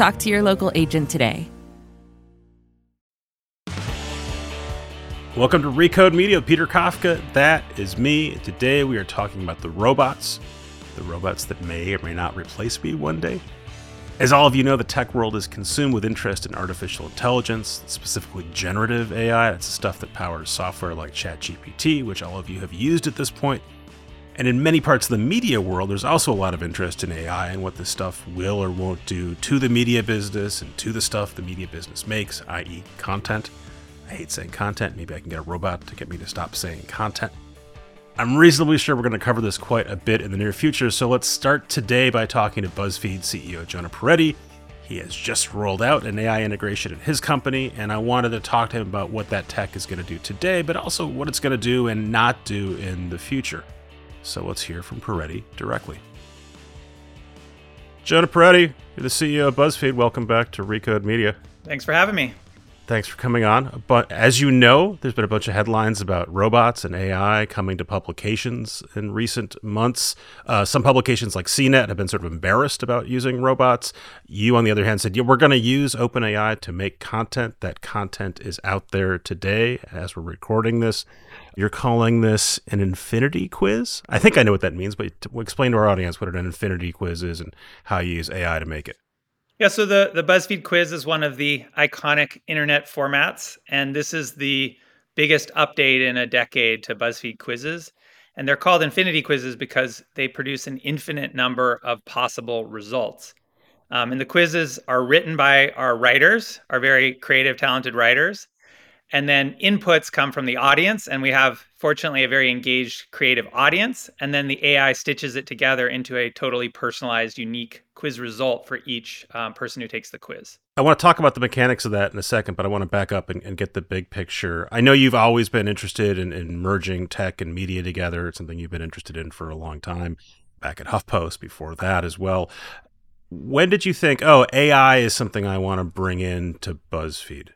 Talk to your local agent today. Welcome to Recode Media, Peter Kafka. That is me. Today we are talking about the robots, the robots that may or may not replace me one day. As all of you know, the tech world is consumed with interest in artificial intelligence, specifically generative AI. That's the stuff that powers software like ChatGPT, which all of you have used at this point. And in many parts of the media world, there's also a lot of interest in AI and what this stuff will or won't do to the media business and to the stuff the media business makes, i.e., content. I hate saying content. Maybe I can get a robot to get me to stop saying content. I'm reasonably sure we're going to cover this quite a bit in the near future, so let's start today by talking to BuzzFeed CEO Jonah Peretti. He has just rolled out an AI integration in his company, and I wanted to talk to him about what that tech is going to do today, but also what it's going to do and not do in the future. So let's hear from Peretti directly. Jonah Peretti, you're the CEO of BuzzFeed. Welcome back to Recode Media. Thanks for having me. Thanks for coming on. But as you know, there's been a bunch of headlines about robots and AI coming to publications in recent months. Uh, some publications like CNET have been sort of embarrassed about using robots. You, on the other hand, said, yeah, we're going to use OpenAI to make content. That content is out there today as we're recording this. You're calling this an infinity quiz? I think I know what that means, but explain to our audience what an infinity quiz is and how you use AI to make it. Yeah, so the the BuzzFeed quiz is one of the iconic internet formats, and this is the biggest update in a decade to BuzzFeed quizzes. And they're called infinity quizzes because they produce an infinite number of possible results. Um, and the quizzes are written by our writers, our very creative, talented writers. And then inputs come from the audience, and we have, fortunately, a very engaged creative audience. And then the AI stitches it together into a totally personalized, unique quiz result for each um, person who takes the quiz. I want to talk about the mechanics of that in a second, but I want to back up and, and get the big picture. I know you've always been interested in, in merging tech and media together. It's something you've been interested in for a long time, back at HuffPost before that as well. When did you think, oh, AI is something I want to bring in to BuzzFeed?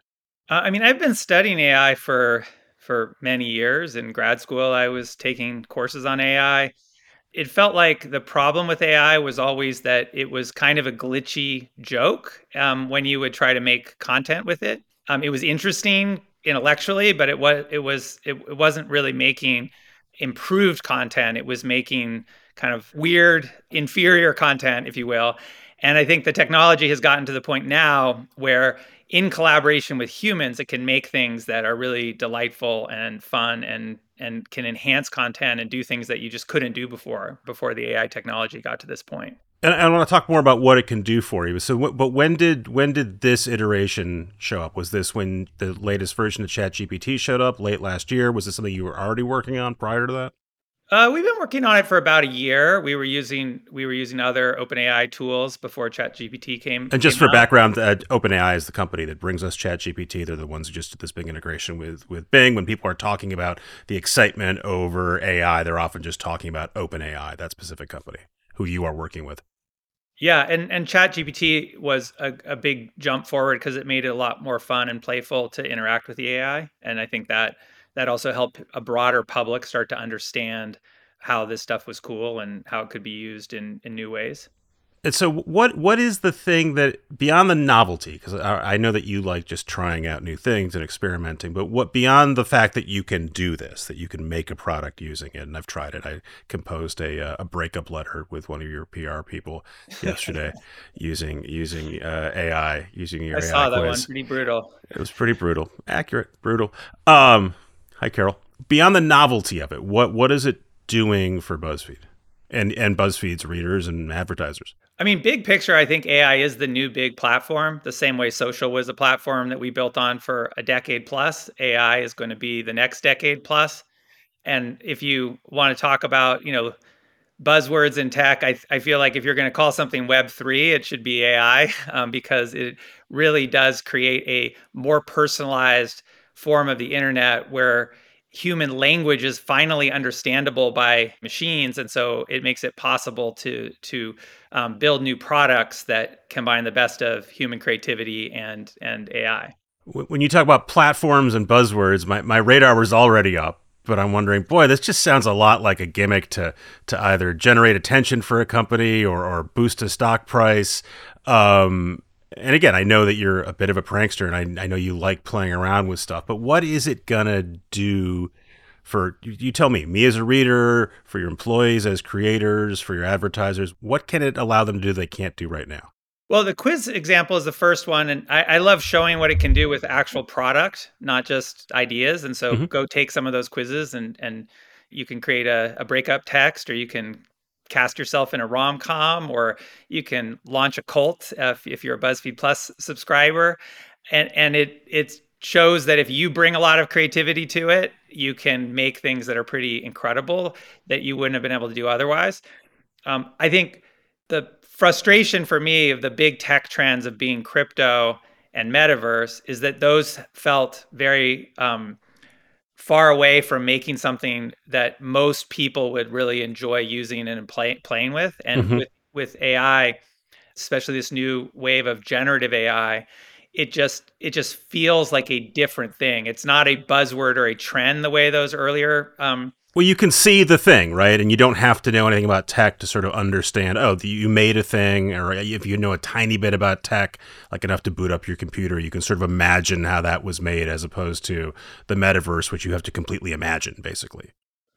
Uh, I mean, I've been studying AI for for many years. In grad school, I was taking courses on AI. It felt like the problem with AI was always that it was kind of a glitchy joke um, when you would try to make content with it. Um, it was interesting intellectually, but it was it was it, it wasn't really making improved content. It was making kind of weird, inferior content, if you will. And I think the technology has gotten to the point now where in collaboration with humans it can make things that are really delightful and fun and and can enhance content and do things that you just couldn't do before before the AI technology got to this point. And I want to talk more about what it can do for you. So, but when did when did this iteration show up? Was this when the latest version of ChatGPT showed up late last year? Was this something you were already working on prior to that? Uh, we've been working on it for about a year. We were using we were using other OpenAI tools before ChatGPT came. And just came for out. background, uh, OpenAI is the company that brings us ChatGPT. They're the ones who just did this big integration with with Bing. When people are talking about the excitement over AI, they're often just talking about OpenAI, that specific company who you are working with. Yeah, and and ChatGPT was a, a big jump forward because it made it a lot more fun and playful to interact with the AI, and I think that that also helped a broader public start to understand how this stuff was cool and how it could be used in, in new ways. And so, what what is the thing that beyond the novelty? Because I, I, know that you like just trying out new things and experimenting. But what beyond the fact that you can do this, that you can make a product using it, and I've tried it. I composed a uh, a breakup letter with one of your PR people yesterday using using uh, AI, using your. I AI saw that quiz. one. Pretty brutal. It was pretty brutal. Accurate, brutal. Um, Hi, Carol. Beyond the novelty of it, what what is it doing for BuzzFeed and and BuzzFeed's readers and advertisers? I mean, big picture, I think AI is the new big platform. The same way social was a platform that we built on for a decade plus, AI is going to be the next decade plus. And if you want to talk about, you know, buzzwords in tech, I, I feel like if you're going to call something Web3, it should be AI um, because it really does create a more personalized form of the internet where human language is finally understandable by machines. And so it makes it possible to to um, build new products that combine the best of human creativity and and ai when you talk about platforms and buzzwords my, my radar was already up but i'm wondering boy this just sounds a lot like a gimmick to to either generate attention for a company or, or boost a stock price. Um, and again, I know that you're a bit of a prankster and I, I know you like playing around with stuff, but what is it going to do for you, you tell me, me as a reader, for your employees as creators, for your advertisers? What can it allow them to do they can't do right now? Well, the quiz example is the first one, and I, I, love showing what it can do with actual product, not just ideas. And so, mm-hmm. go take some of those quizzes, and and you can create a, a breakup text, or you can cast yourself in a rom com, or you can launch a cult if, if you're a BuzzFeed Plus subscriber. And and it it shows that if you bring a lot of creativity to it, you can make things that are pretty incredible that you wouldn't have been able to do otherwise. Um, I think the frustration for me of the big tech trends of being crypto and metaverse is that those felt very um, far away from making something that most people would really enjoy using and play, playing with. And mm-hmm. with, with AI, especially this new wave of generative AI, it just it just feels like a different thing. It's not a buzzword or a trend the way those earlier um, well, you can see the thing, right? And you don't have to know anything about tech to sort of understand, oh, you made a thing, or if you know a tiny bit about tech, like enough to boot up your computer, you can sort of imagine how that was made as opposed to the metaverse, which you have to completely imagine, basically.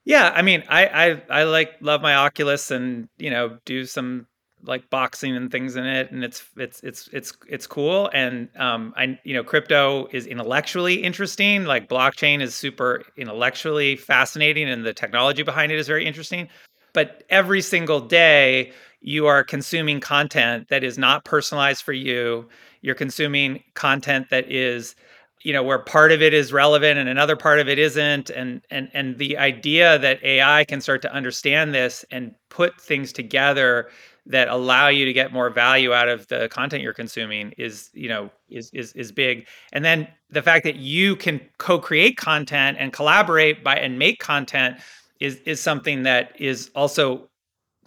Yeah, I mean, I I, I like love my Oculus and you know do some like boxing and things in it and it's it's it's it's it's cool and um i you know crypto is intellectually interesting like blockchain is super intellectually fascinating and the technology behind it is very interesting but every single day you are consuming content that is not personalized for you you're consuming content that is you know where part of it is relevant and another part of it isn't and and and the idea that ai can start to understand this and put things together that allow you to get more value out of the content you're consuming is you know is is is big and then the fact that you can co-create content and collaborate by and make content is is something that is also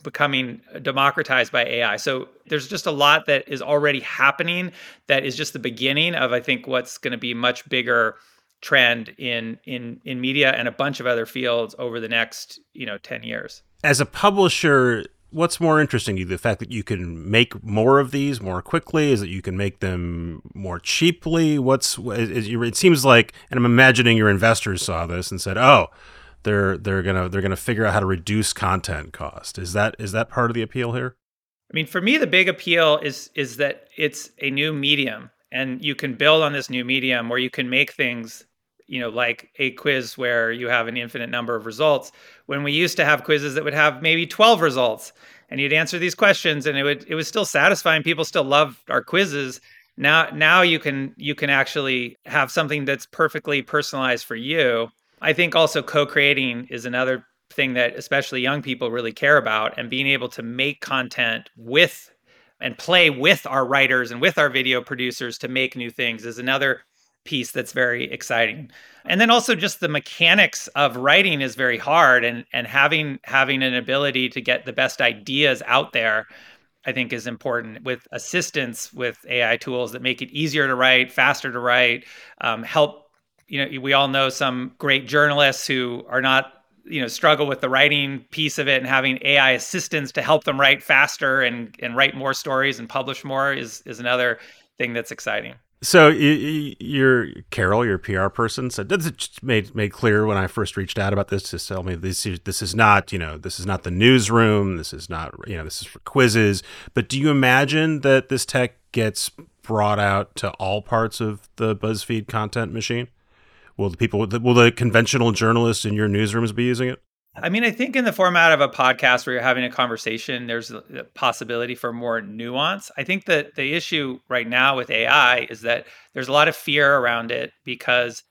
becoming democratized by AI. So there's just a lot that is already happening that is just the beginning of I think what's going to be much bigger trend in in in media and a bunch of other fields over the next, you know, 10 years. As a publisher, what's more interesting to you? The fact that you can make more of these more quickly? Is that you can make them more cheaply? What's is, it seems like and i'm imagining your investors saw this and said oh they're they're gonna they're gonna figure out how to reduce content cost. Is that is that part of the appeal here? I mean for me the big appeal is is that it's a new medium and you can build on this new medium where you can make things you know, like a quiz where you have an infinite number of results. When we used to have quizzes that would have maybe 12 results and you'd answer these questions and it would it was still satisfying. People still loved our quizzes. Now now you can you can actually have something that's perfectly personalized for you. I think also co-creating is another thing that especially young people really care about and being able to make content with and play with our writers and with our video producers to make new things is another piece that's very exciting. And then also just the mechanics of writing is very hard and and having having an ability to get the best ideas out there I think is important with assistance with AI tools that make it easier to write, faster to write, um, help. You know, we all know some great journalists who are not, you know, struggle with the writing piece of it, and having AI assistants to help them write faster and and write more stories and publish more is is another thing that's exciting. So you, your Carol, your PR person, said this made made clear when I first reached out about this to tell me this this is not you know this is not the newsroom, this is not you know this is for quizzes. But do you imagine that this tech gets brought out to all parts of the BuzzFeed content machine? Will the people will the conventional journalists in your newsrooms be using it? I mean, I think in the format of a podcast where you're having a conversation, there's a possibility for more nuance. I think that the issue right now with AI is that there's a lot of fear around it because,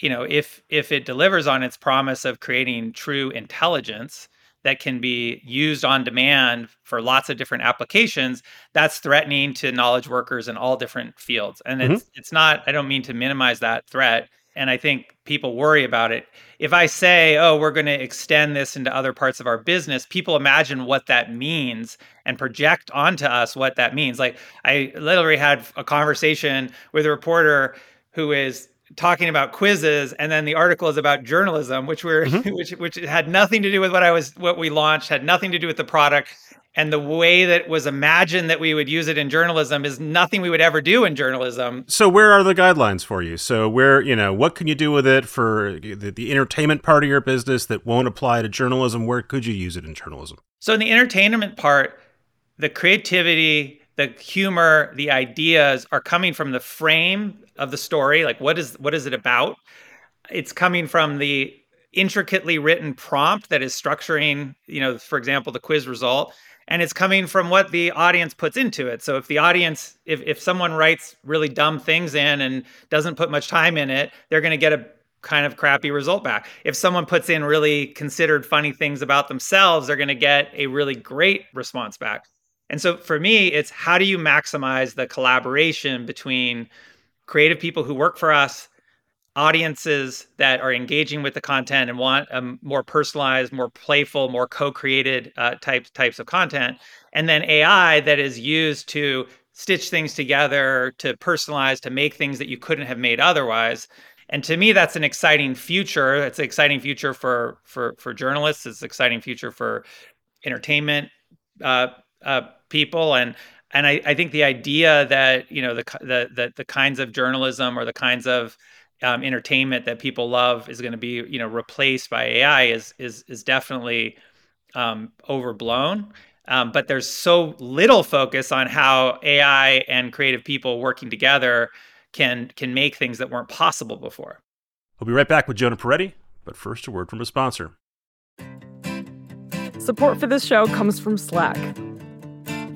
you know, if if it delivers on its promise of creating true intelligence, that can be used on demand for lots of different applications that's threatening to knowledge workers in all different fields and it's mm-hmm. it's not i don't mean to minimize that threat and i think people worry about it. If i say oh we're going to extend this into other parts of our business people imagine what that means and project onto us what that means. Like i literally had a conversation with a reporter who is talking about quizzes and then the article is about journalism which were mm-hmm. which which had nothing to do with what I was what we launched had nothing to do with the product and the way that was imagined that we would use it in journalism is nothing we would ever do in journalism. So where are the guidelines for you? So where, you know, what can you do with it for the, the entertainment part of your business that won't apply to journalism? Where could you use it in journalism? So in the entertainment part, the creativity, the humor, the ideas are coming from the frame of the story like what is what is it about? It's coming from the intricately written prompt that is structuring you know for example the quiz result and it's coming from what the audience puts into it. So if the audience if, if someone writes really dumb things in and doesn't put much time in it they're going to get a kind of crappy result back. If someone puts in really considered funny things about themselves they're going to get a really great response back and so for me it's how do you maximize the collaboration between creative people who work for us, audiences that are engaging with the content and want a more personalized, more playful, more co-created uh, types types of content, and then AI that is used to stitch things together, to personalize, to make things that you couldn't have made otherwise. And to me, that's an exciting future. It's an exciting future for for for journalists. It's an exciting future for entertainment uh, uh, people, and and I, I think the idea that you know the the the, the kinds of journalism or the kinds of um, entertainment that people love is going to be you know replaced by AI is is is definitely um, overblown. Um, but there's so little focus on how AI and creative people working together can can make things that weren't possible before. We'll be right back with Jonah Peretti, but first a word from a sponsor. Support for this show comes from Slack.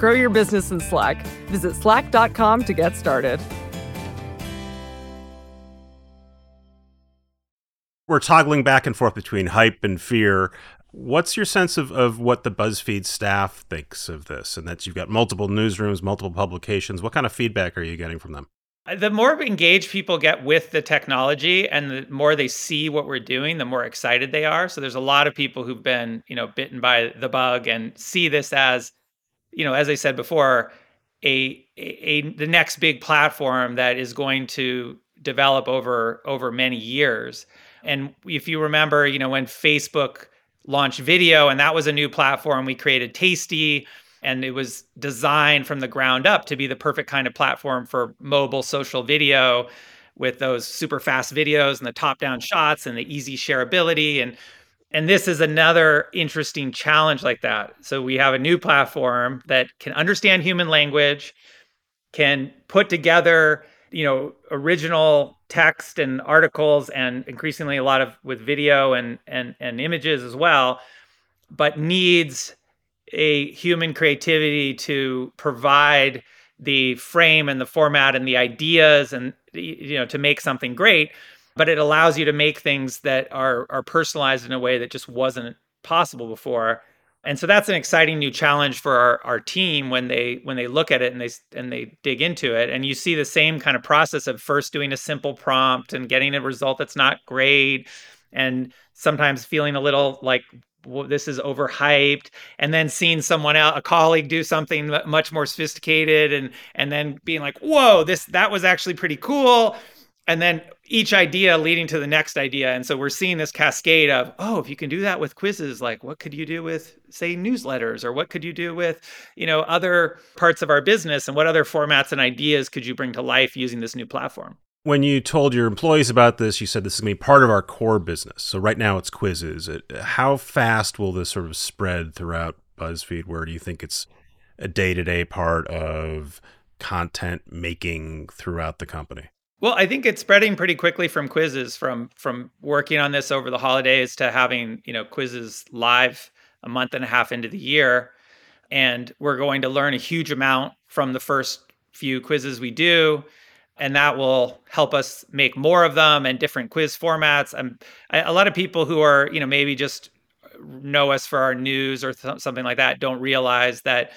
Grow your business in Slack. Visit slack.com to get started. We're toggling back and forth between hype and fear. What's your sense of, of what the BuzzFeed staff thinks of this? And that you've got multiple newsrooms, multiple publications. What kind of feedback are you getting from them? Uh, the more engaged people get with the technology and the more they see what we're doing, the more excited they are. So there's a lot of people who've been, you know, bitten by the bug and see this as you know, as I said before, a, a, a the next big platform that is going to develop over over many years. And if you remember, you know, when Facebook launched video and that was a new platform, we created Tasty and it was designed from the ground up to be the perfect kind of platform for mobile social video with those super fast videos and the top down shots and the easy shareability and and this is another interesting challenge like that. So we have a new platform that can understand human language, can put together, you know, original text and articles and increasingly a lot of with video and and and images as well, but needs a human creativity to provide the frame and the format and the ideas and you know to make something great but it allows you to make things that are are personalized in a way that just wasn't possible before. And so that's an exciting new challenge for our, our team when they when they look at it and they and they dig into it. And you see the same kind of process of first doing a simple prompt and getting a result that's not great and sometimes feeling a little like well, this is overhyped. And then seeing someone else a colleague do something much more sophisticated and and then being like whoa this that was actually pretty cool and then each idea leading to the next idea. And so we're seeing this cascade of oh if you can do that with quizzes like what could you do with say newsletters or what could you do with you know other parts of our business and what other formats and ideas could you bring to life using this new platform? When you told your employees about this you said this is going to be part of our core business. So right now it's quizzes. How fast will this sort of spread throughout buzzfeed? Where do you think it's a day to day part of content making throughout the company? Well, I think it's spreading pretty quickly from quizzes, from from working on this over the holidays to having you know quizzes live a month and a half into the year, and we're going to learn a huge amount from the first few quizzes we do, and that will help us make more of them and different quiz formats. And a lot of people who are you know maybe just know us for our news or th- something like that don't realize that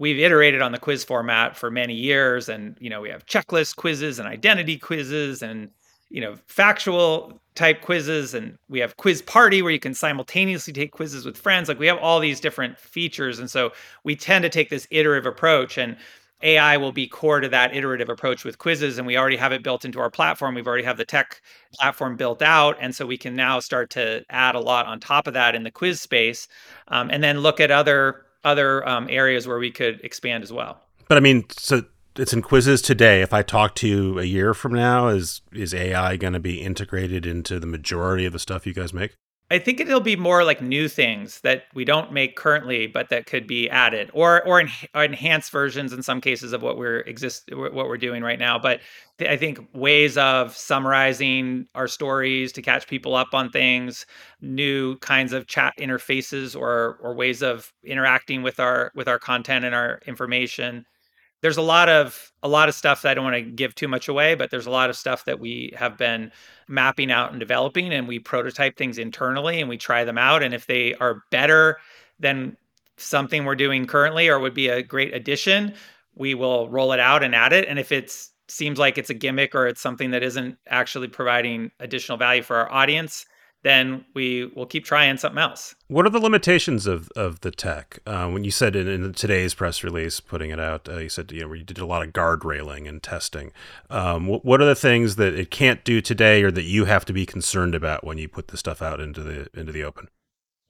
we've iterated on the quiz format for many years and you know we have checklist quizzes and identity quizzes and you know factual type quizzes and we have quiz party where you can simultaneously take quizzes with friends. Like we have all these different features and so we tend to take this iterative approach and AI will be core to that iterative approach with quizzes and we already have it built into our platform. We've already have the tech platform built out and so we can now start to add a lot on top of that in the quiz space. Um, and then look at other other um, areas where we could expand as well. But I mean, so it's in quizzes today. If I talk to you a year from now, is is AI going to be integrated into the majority of the stuff you guys make? I think it'll be more like new things that we don't make currently, but that could be added, or or, en- or enhanced versions in some cases of what we're exist what we're doing right now. But th- I think ways of summarizing our stories to catch people up on things, new kinds of chat interfaces, or or ways of interacting with our with our content and our information there's a lot of a lot of stuff that I don't want to give too much away, but there's a lot of stuff that we have been mapping out and developing and we prototype things internally and we try them out and if they are better than something we're doing currently or would be a great addition, we will roll it out and add it and if it seems like it's a gimmick or it's something that isn't actually providing additional value for our audience, then we will keep trying something else. What are the limitations of, of the tech? Uh, when you said in, in, today's press release, putting it out, uh, you said you know you did a lot of guard railing and testing. Um, what, what are the things that it can't do today, or that you have to be concerned about when you put the stuff out into the into the open?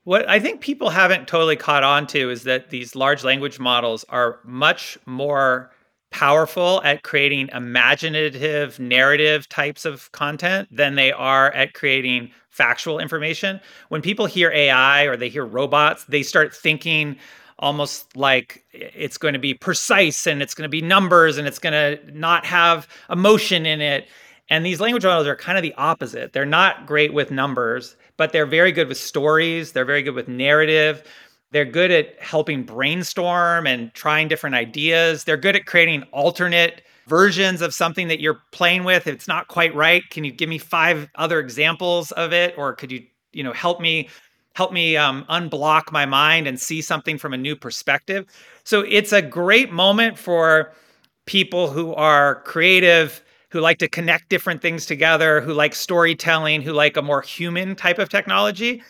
What I think people haven't totally caught on to is that these large language models are much more powerful at creating imaginative narrative types of content than they are at creating factual information. When people hear AI or they hear robots, they start thinking almost like it's going to be precise and it's going to be numbers and it's going to not have emotion in it. And these language models are kind of the opposite. They're not great with numbers, but they're very good with stories, they're very good with narrative. They're good at helping brainstorm and trying different ideas. They're good at creating alternate versions of something that you're playing with. If it's not quite right, can you give me five other examples of it, or could you, you know, help me help me um, unblock my mind and see something from a new perspective? So it's a great moment for people who are creative who like to connect different things together, who like storytelling, who like a more human type of technology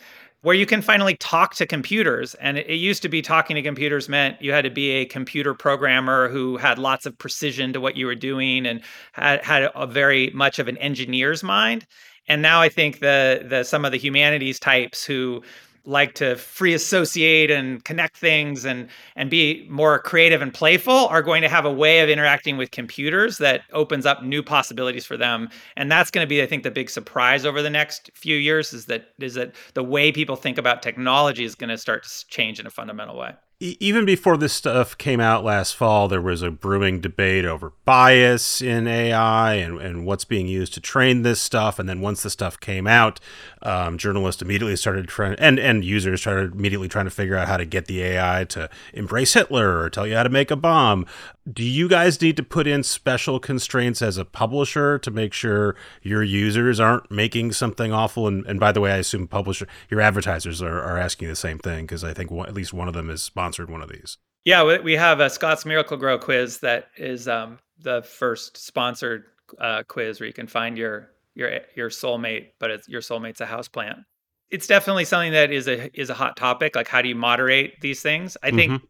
where you can finally talk to computers. And it, it, used to be talking to computers meant you had to be a computer programmer who had lots of precision to what you were doing and had, had a very much of an engineer's mind. And now I think the the some of the humanities types who like to free associate and connect things and and be more creative and playful are going to have a way of interacting with computers that opens up new possibilities for them. And that's going to be i think the big surprise over the next few years is that is that the way people think about technology is going to start to change in a fundamental way even before this stuff came out last fall, there was a brewing debate over bias in AI and, and what's being used to train this stuff. And then once the stuff came out, um, journalists immediately started trying, and, and users started immediately trying to figure out how to get the AI to embrace Hitler or tell you how to make a bomb. Do you guys need to put in special constraints as a publisher to make sure your users aren't making something awful? And, and by the way, I assume publisher, your advertisers are, are asking the same thing because I think one, at least one of them is sponsored one of these. Yeah, we have a Scotts Miracle-Gro quiz that is um, the first sponsored uh, quiz where you can find your your your soulmate, but it's, your soulmate's a houseplant. It's definitely something that is a is a hot topic. Like, how do you moderate these things? I think mm-hmm.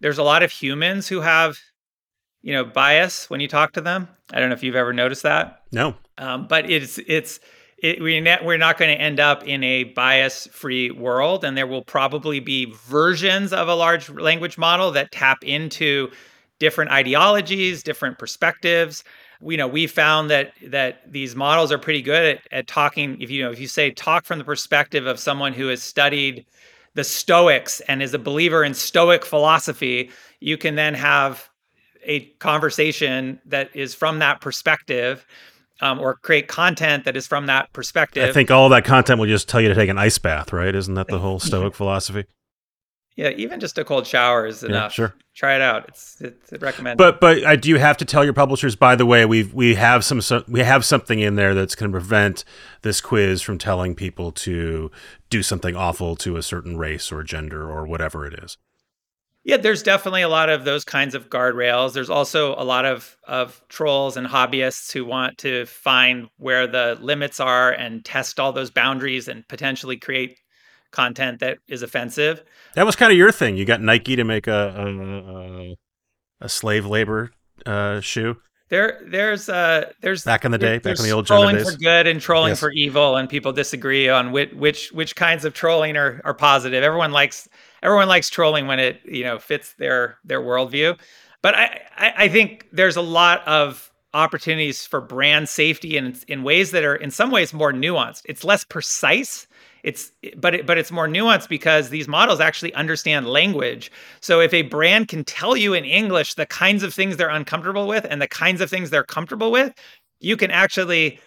there's a lot of humans who have you know bias when you talk to them. I don't know if you've ever noticed that. No, um, but it's it's it, we ne- we're not going to end up in a bias free world, and there will probably be versions of a large language model that tap into different ideologies, different perspectives. You know, we found that that these models are pretty good at, at talking. If you know, if you say talk from the perspective of someone who has studied the Stoics and is a believer in Stoic philosophy, you can then have a conversation that is from that perspective. Um, or create content that is from that perspective. I think all that content will just tell you to take an ice bath, right? Isn't that the whole Stoic philosophy? Yeah, even just a cold shower is enough. Yeah, sure. Try it out. It's it's recommended. But but uh, do you have to tell your publishers? By the way, we've we have some so, we have something in there that's going to prevent this quiz from telling people to do something awful to a certain race or gender or whatever it is. Yeah, there's definitely a lot of those kinds of guardrails. There's also a lot of of trolls and hobbyists who want to find where the limits are and test all those boundaries and potentially create content that is offensive. That was kind of your thing. You got Nike to make a a, a slave labor uh, shoe. There, there's, uh, there's back in the day, back in the old trolling for good and trolling yes. for evil, and people disagree on which which which kinds of trolling are are positive. Everyone likes everyone likes trolling when it you know fits their their worldview. But I I, I think there's a lot of opportunities for brand safety in in ways that are in some ways more nuanced. It's less precise it's but it, but it's more nuanced because these models actually understand language. So if a brand can tell you in English the kinds of things they're uncomfortable with and the kinds of things they're comfortable with, you can actually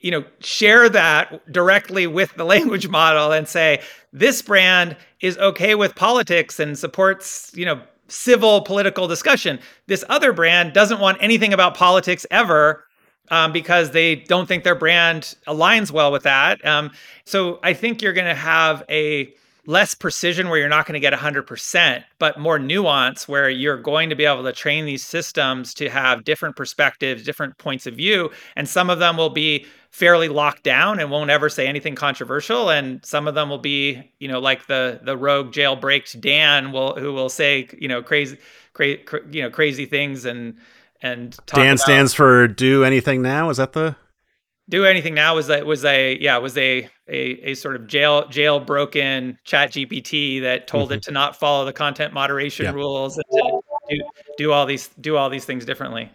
you know share that directly with the language model and say this brand is okay with politics and supports you know civil political discussion this other brand doesn't want anything about politics ever um, because they don't think their brand aligns well with that. Um, so I think you're going to have a less precision where you're not going to get 100%, but more nuance where you're going to be able to train these systems to have different perspectives, different points of view. And some of them will be fairly locked down and won't ever say anything controversial. And some of them will be, you know, like the the rogue jailbreaked Dan will who will say, you know, crazy, crazy, you know, crazy things and and Dan about, stands for do anything now. Is that the do anything now? Was that was a yeah was a a, a sort of jail jailbroken ChatGPT that told mm-hmm. it to not follow the content moderation yeah. rules and to do, do all these do all these things differently.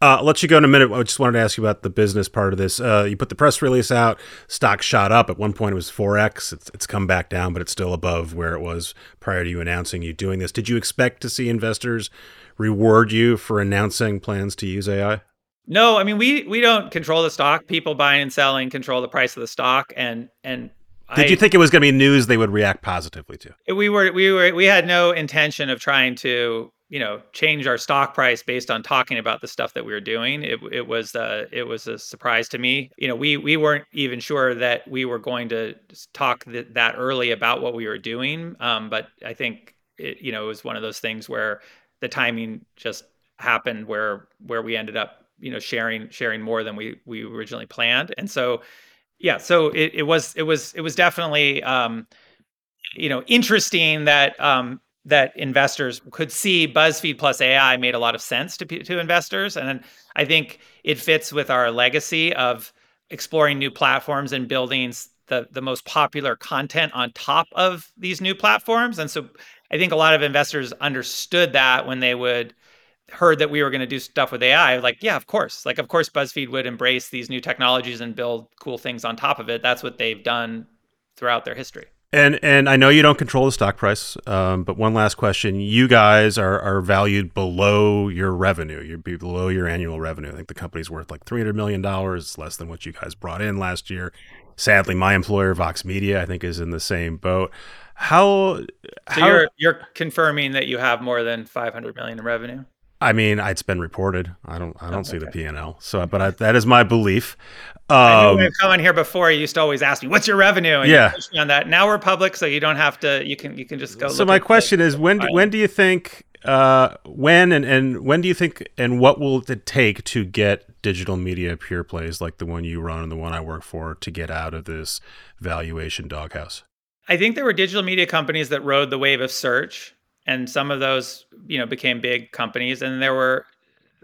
Uh, I'll let you go in a minute. I just wanted to ask you about the business part of this. Uh, you put the press release out. Stock shot up. At one point, it was four x. It's, it's come back down, but it's still above where it was prior to you announcing you doing this. Did you expect to see investors reward you for announcing plans to use AI? No, I mean we we don't control the stock. People buying and selling control the price of the stock, and and did I, you think it was going to be news they would react positively to? We were we were we had no intention of trying to you know change our stock price based on talking about the stuff that we were doing. It it was uh, it was a surprise to me. You know we we weren't even sure that we were going to talk th- that early about what we were doing. Um, but I think it, you know it was one of those things where the timing just happened where where we ended up you know sharing sharing more than we we originally planned and so yeah so it, it was it was it was definitely um you know interesting that um that investors could see BuzzFeed plus AI made a lot of sense to to investors and I think it fits with our legacy of exploring new platforms and building the the most popular content on top of these new platforms and so I think a lot of investors understood that when they would heard that we were going to do stuff with AI, like, yeah, of course. Like, of course, BuzzFeed would embrace these new technologies and build cool things on top of it. That's what they've done throughout their history. And and I know you don't control the stock price, um, but one last question: You guys are are valued below your revenue. You're below your annual revenue. I think the company's worth like three hundred million dollars, less than what you guys brought in last year. Sadly, my employer, Vox Media, I think, is in the same boat. How? So how, you're you're confirming that you have more than 500 million in revenue. I mean, it's been reported. I don't. I don't oh, see okay. the P and L. So, but I, that is my belief. Um, I I've come on here before. You used to always ask me, "What's your revenue?" And yeah. On that, now we're public, so you don't have to. You can. You can just go. So my question is, when do, when do you think? Uh, when and and when do you think and what will it take to get digital media pure plays like the one you run and the one I work for to get out of this valuation doghouse? I think there were digital media companies that rode the wave of search, and some of those, you know, became big companies. And there were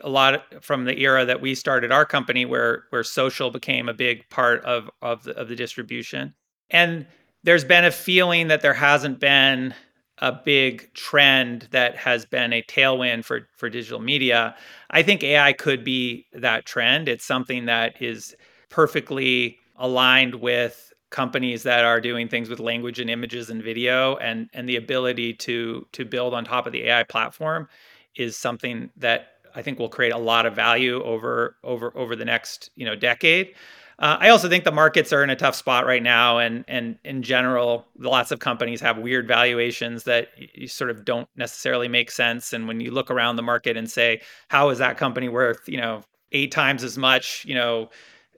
a lot from the era that we started our company, where where social became a big part of of the, of the distribution. And there's been a feeling that there hasn't been a big trend that has been a tailwind for for digital media. I think AI could be that trend. It's something that is perfectly aligned with companies that are doing things with language and images and video and and the ability to to build on top of the AI platform is something that I think will create a lot of value over over over the next you know decade. Uh, I also think the markets are in a tough spot right now, and and in general, lots of companies have weird valuations that you sort of don't necessarily make sense. And when you look around the market and say, how is that company worth you know eight times as much, you know,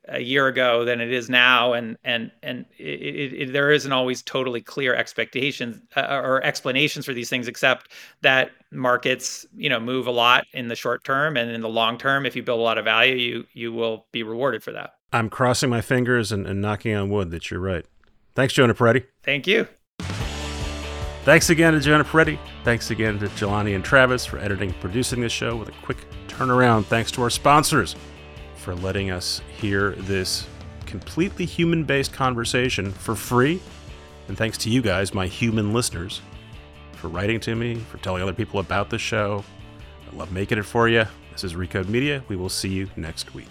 a year ago than it is now, and and and it, it, there isn't always totally clear expectations uh, or explanations for these things, except that markets you know move a lot in the short term, and in the long term, if you build a lot of value, you you will be rewarded for that. I'm crossing my fingers and, and knocking on wood that you're right. Thanks, Jonah Peretti. Thank you. Thanks again to Jonah Peretti. Thanks again to Jelani and Travis for editing and producing this show with a quick turnaround. Thanks to our sponsors for letting us hear this completely human based conversation for free. And thanks to you guys, my human listeners, for writing to me, for telling other people about the show. I love making it for you. This is Recode Media. We will see you next week.